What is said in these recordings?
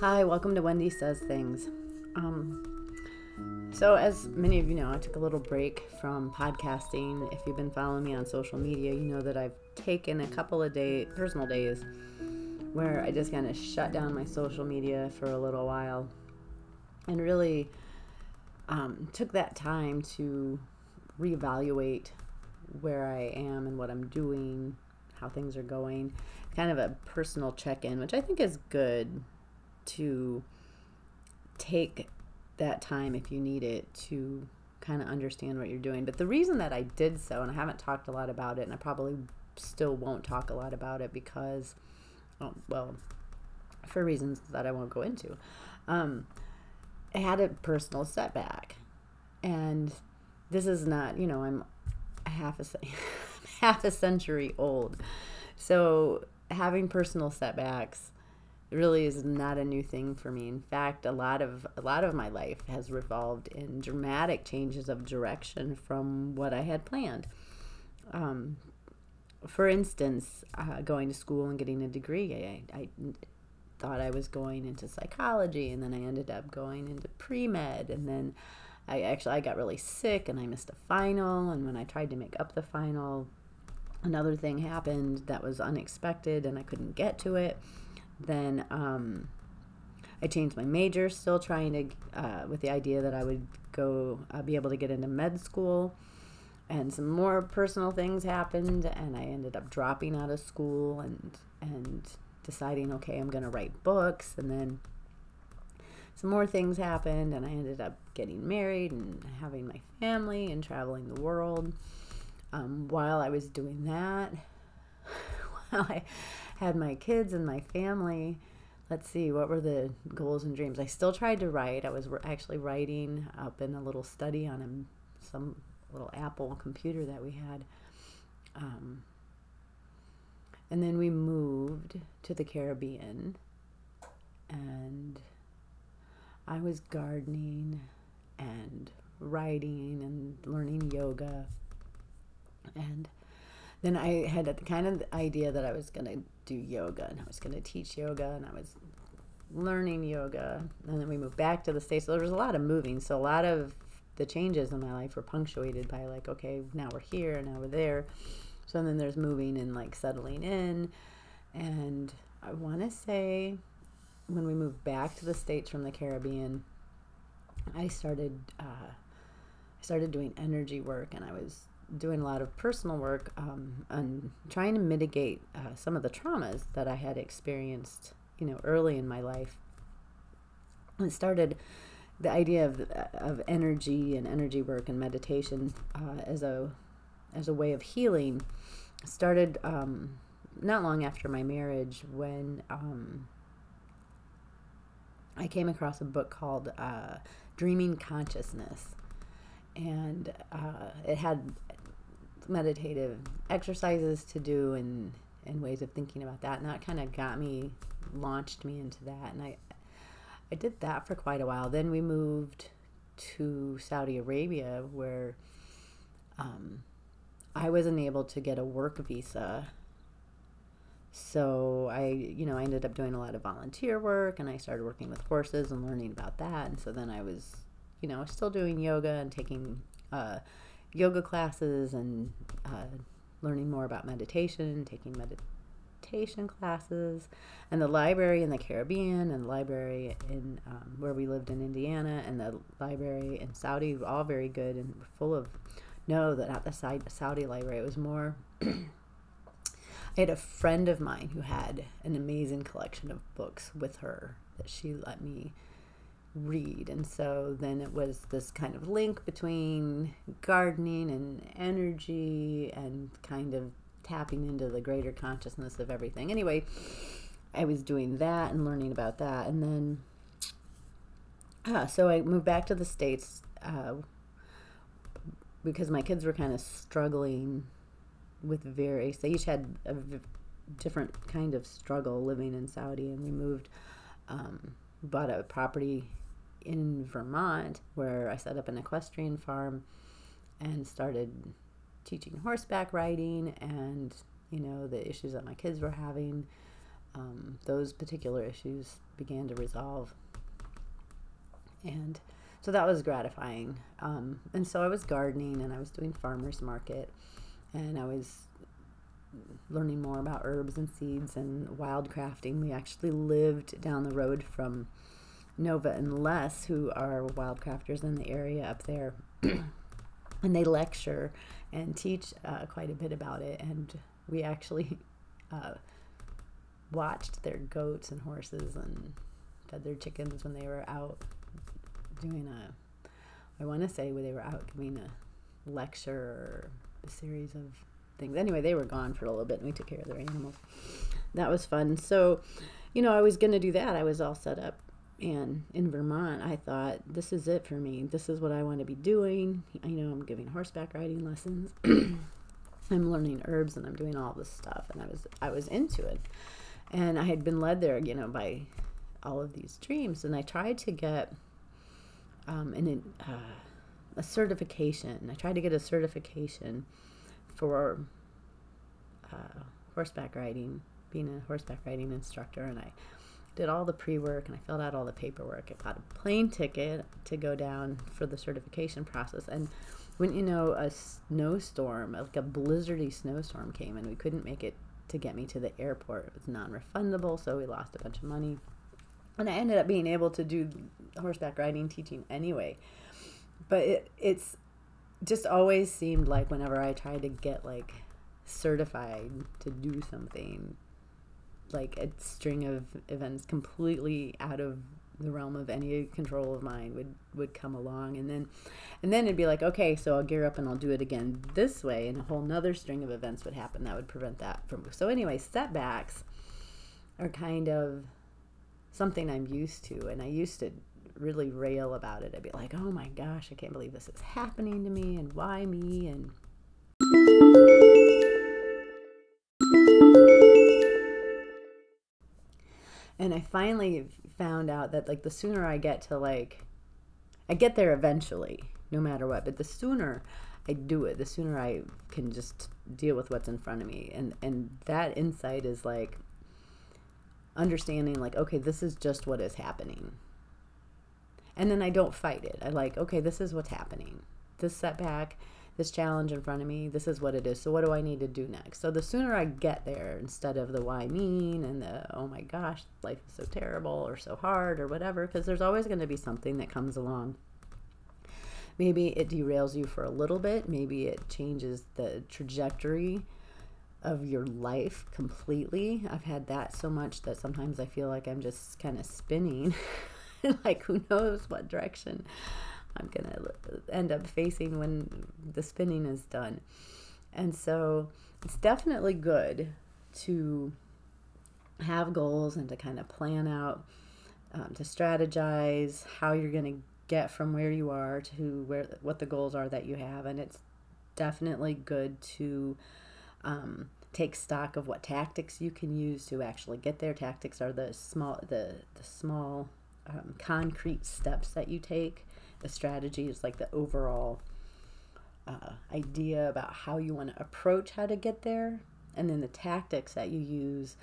Hi, welcome to Wendy Says Things. Um, so, as many of you know, I took a little break from podcasting. If you've been following me on social media, you know that I've taken a couple of day personal days where I just kind of shut down my social media for a little while and really um, took that time to reevaluate where I am and what I'm doing, how things are going, kind of a personal check in, which I think is good to take that time if you need it to kind of understand what you're doing. But the reason that I did so, and I haven't talked a lot about it, and I probably still won't talk a lot about it because, oh, well, for reasons that I won't go into, um, I had a personal setback. And this is not, you know, I'm half a half a century old. So having personal setbacks really is not a new thing for me. In fact, a lot of a lot of my life has revolved in dramatic changes of direction from what I had planned. Um, for instance, uh, going to school and getting a degree, I, I thought I was going into psychology, and then I ended up going into pre med, and then I actually I got really sick and I missed a final, and when I tried to make up the final, another thing happened that was unexpected, and I couldn't get to it then um, I changed my major, still trying to, uh, with the idea that I would go uh, be able to get into med school. And some more personal things happened, and I ended up dropping out of school and and deciding, okay, I'm going to write books. And then some more things happened, and I ended up getting married and having my family and traveling the world. Um, while I was doing that, while I had my kids and my family, let's see, what were the goals and dreams? I still tried to write. I was actually writing up in a little study on a, some little Apple computer that we had. Um, and then we moved to the Caribbean, and I was gardening and writing and learning yoga. And then I had the kind of idea that I was going to do yoga and I was going to teach yoga and I was learning yoga. And then we moved back to the States. So there was a lot of moving. So a lot of the changes in my life were punctuated by like, okay, now we're here, now we're there. So then there's moving and like settling in. And I want to say when we moved back to the States from the Caribbean, I started, uh, I started doing energy work and I was doing a lot of personal work um, on trying to mitigate uh, some of the traumas that I had experienced, you know, early in my life. It started the idea of, of energy and energy work and meditation uh, as a as a way of healing started um, not long after my marriage when um, I came across a book called uh, Dreaming Consciousness and uh, it had meditative exercises to do and and ways of thinking about that. And that kind of got me launched me into that. And I I did that for quite a while. Then we moved to Saudi Arabia where um, I wasn't able to get a work visa. So I you know I ended up doing a lot of volunteer work and I started working with horses and learning about that. And so then I was you know still doing yoga and taking uh, yoga classes and uh, learning more about meditation, taking meditation classes, and the library in the Caribbean and the library in um, where we lived in Indiana and the library in Saudi, all very good and full of. No, that not the Saudi library. It was more. I had a friend of mine who had an amazing collection of books with her that she let me read. And so then it was this kind of link between gardening and energy and kind of tapping into the greater consciousness of everything. Anyway, I was doing that and learning about that. And then, uh, so I moved back to the States uh, because my kids were kind of struggling with various, they each had a v- different kind of struggle living in Saudi. And we moved. Um, bought a property in Vermont where I set up an equestrian farm and started teaching horseback riding and you know the issues that my kids were having um, those particular issues began to resolve. And so that was gratifying. Um, and so I was gardening and I was doing farmers market and I was learning more about herbs and seeds and wild crafting. We actually lived down the road from Nova and Les, who are wild crafters in the area up there. and they lecture and teach uh, quite a bit about it. And we actually uh, watched their goats and horses and fed their chickens when they were out doing a, I want to say when they were out giving a lecture or a series of things. Anyway, they were gone for a little bit and we took care of their animals. That was fun. So, you know, I was going to do that. I was all set up. And in Vermont, I thought, this is it for me. This is what I want to be doing. You know, I'm giving horseback riding lessons. I'm learning herbs and I'm doing all this stuff. And I was, I was into it. And I had been led there, you know, by all of these dreams. And I tried to get um, an, uh, a certification. I tried to get a certification for uh, horseback riding, being a horseback riding instructor, and I did all the pre-work and I filled out all the paperwork. I got a plane ticket to go down for the certification process, and when you know a snowstorm, like a blizzardy snowstorm came, and we couldn't make it to get me to the airport. It was non-refundable, so we lost a bunch of money. And I ended up being able to do horseback riding teaching anyway. But it, it's just always seemed like whenever I tried to get like certified to do something, like a string of events completely out of the realm of any control of mine would would come along and then and then it'd be like okay so i'll gear up and i'll do it again this way and a whole nother string of events would happen that would prevent that from so anyway setbacks are kind of something i'm used to and i used to really rail about it. I'd be like, oh my gosh, I can't believe this is happening to me, and why me? And and I finally found out that like the sooner I get to like I get there eventually, no matter what, but the sooner I do it, the sooner I can just deal with what's in front of me. And and that insight is like understanding like okay, this is just what is happening and then I don't fight it. I like, okay, this is what's happening. This setback, this challenge in front of me, this is what it is. So what do I need to do next? So the sooner I get there instead of the why mean and the oh my gosh, life is so terrible or so hard or whatever, because there's always going to be something that comes along. Maybe it derails you for a little bit, maybe it changes the trajectory of your life completely. I've had that so much that sometimes I feel like I'm just kind of spinning like who knows what direction I'm going to end up facing when the spinning is done. And so it's definitely good to have goals and to kind of plan out, um, to strategize how you're going to get from where you are to where what the goals are that you have. And it's definitely good to um, take stock of what tactics you can use to actually get there. Tactics are the small the the small um, concrete steps that you take. The strategy is like the overall uh, idea about how you want to approach how to get there. And then the tactics that you use,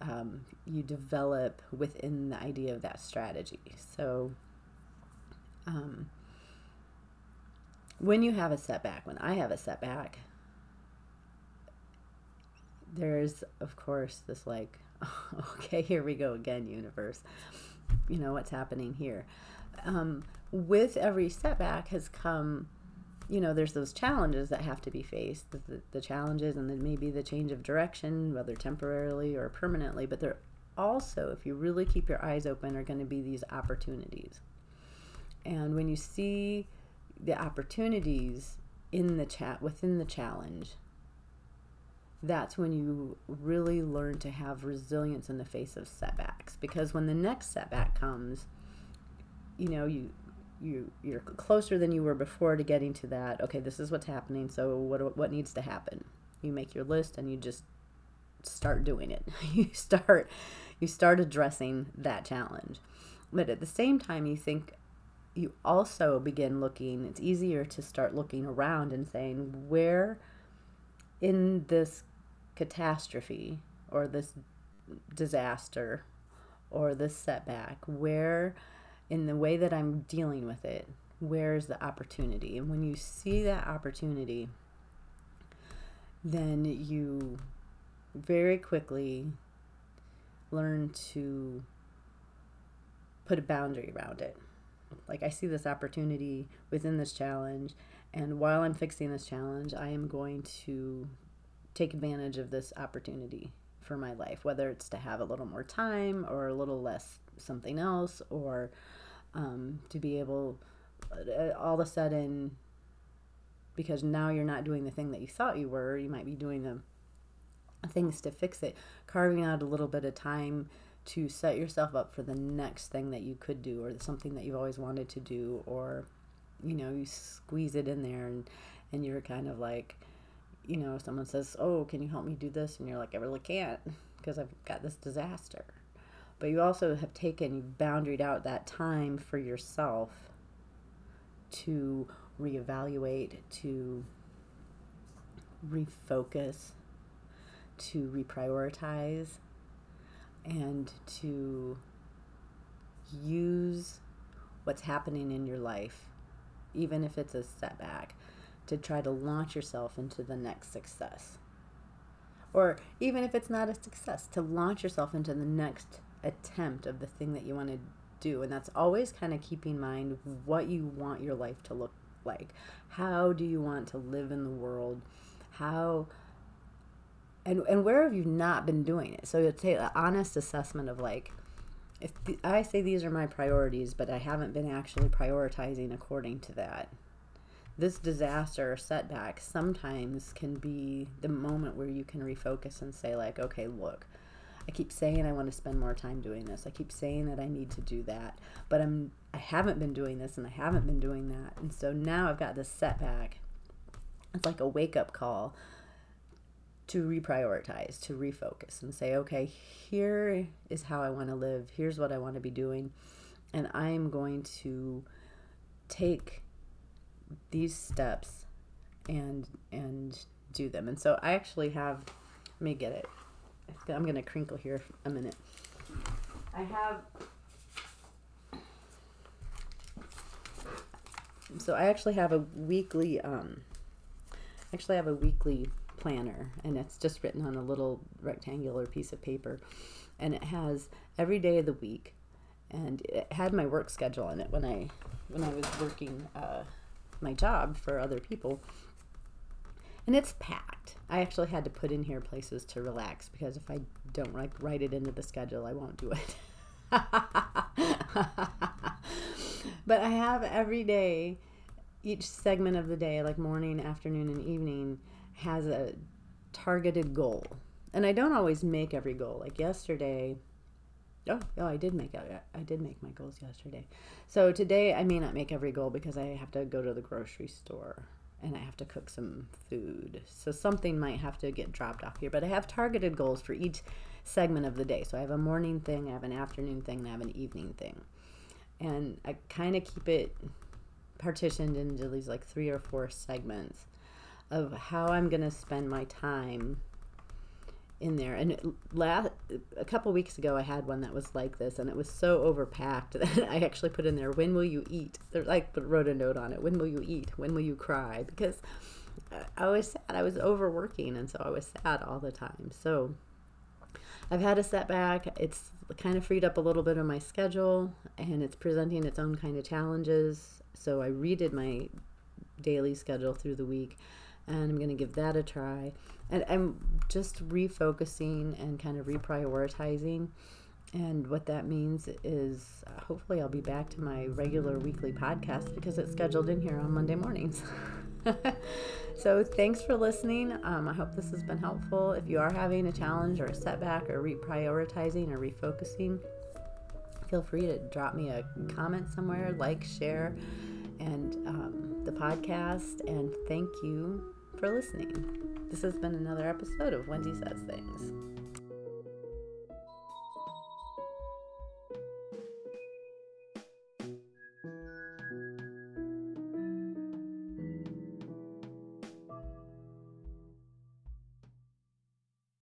um, you develop within the idea of that strategy. So, um, when you have a setback, when I have a setback, there's, of course, this like, okay, here we go again, universe you know what's happening here um, with every setback has come you know there's those challenges that have to be faced the, the, the challenges and then maybe the change of direction whether temporarily or permanently but there also if you really keep your eyes open are going to be these opportunities. And when you see the opportunities in the chat within the challenge that's when you really learn to have resilience in the face of setbacks. Because when the next setback comes you know you you you're closer than you were before to getting to that okay this is what's happening so what what needs to happen you make your list and you just start doing it you start you start addressing that challenge but at the same time you think you also begin looking it's easier to start looking around and saying where in this catastrophe or this disaster or this setback? Where, in the way that I'm dealing with it, where's the opportunity? And when you see that opportunity, then you very quickly learn to put a boundary around it. Like, I see this opportunity within this challenge, and while I'm fixing this challenge, I am going to take advantage of this opportunity for my life, whether it's to have a little more time or a little less something else, or um, to be able uh, all of a sudden, because now you're not doing the thing that you thought you were, you might be doing the things to fix it, carving out a little bit of time to set yourself up for the next thing that you could do or something that you've always wanted to do or you know you squeeze it in there and and you're kind of like you know someone says oh can you help me do this? And you're like i really can't because i've got this disaster but you also have taken you boundaried out that time for yourself to reevaluate to refocus to reprioritize and to use what's happening in your life, even if it's a setback, to try to launch yourself into the next success. Or even if it's not a success, to launch yourself into the next attempt of the thing that you want to do. And that's always kind of keeping in mind what you want your life to look like. How do you want to live in the world? How and and where have you not been doing it? So you'll take an honest assessment of like, if the, I say these are my priorities, but I haven't been actually prioritizing according to that. This disaster or setback sometimes can be the moment where you can refocus and say like, okay, look, I keep saying I want to spend more time doing this. I keep saying that I need to do that, but I'm I haven't been doing this and I haven't been doing that. And so now I've got this setback. It's like a wake up call to reprioritize, to refocus, and say, okay, here is how I want to live. Here's what I want to be doing. And I am going to take these steps and and do them. And so I actually have let me get it. I'm going to crinkle here a minute. I have so I actually have a weekly um actually I have a weekly planner and it's just written on a little rectangular piece of paper and it has every day of the week and it had my work schedule in it when I when I was working uh, my job for other people and it's packed. I actually had to put in here places to relax because if I don't like write it into the schedule, I won't do it. but I have every day, each segment of the day, like morning, afternoon, and evening, has a targeted goal. And I don't always make every goal. Like yesterday, oh, oh, I did make I did make my goals yesterday. So today I may not make every goal because I have to go to the grocery store and I have to cook some food. So something might have to get dropped off here, but I have targeted goals for each segment of the day. So I have a morning thing, I have an afternoon thing, and I have an evening thing. And I kind of keep it partitioned into these like three or four segments of how I'm going to spend my time in there. And last a couple weeks ago, I had one that was like this, and it was so overpacked that I actually put in there, "When will you eat?" There, like wrote a note on it, "When will you eat? When will you cry?" Because I was sad. I was overworking, and so I was sad all the time. So I've had a setback. It's kind of freed up a little bit of my schedule, and it's presenting its own kind of challenges. So I redid my daily schedule through the week and I'm going to give that a try. And I'm just refocusing and kind of reprioritizing. And what that means is uh, hopefully I'll be back to my regular weekly podcast because it's scheduled in here on Monday mornings. so thanks for listening. Um, I hope this has been helpful. If you are having a challenge or a setback or reprioritizing or refocusing, feel free to drop me a comment somewhere, like, share, and um, the podcast. And thank you for listening. This has been another episode of Wendy Says Things.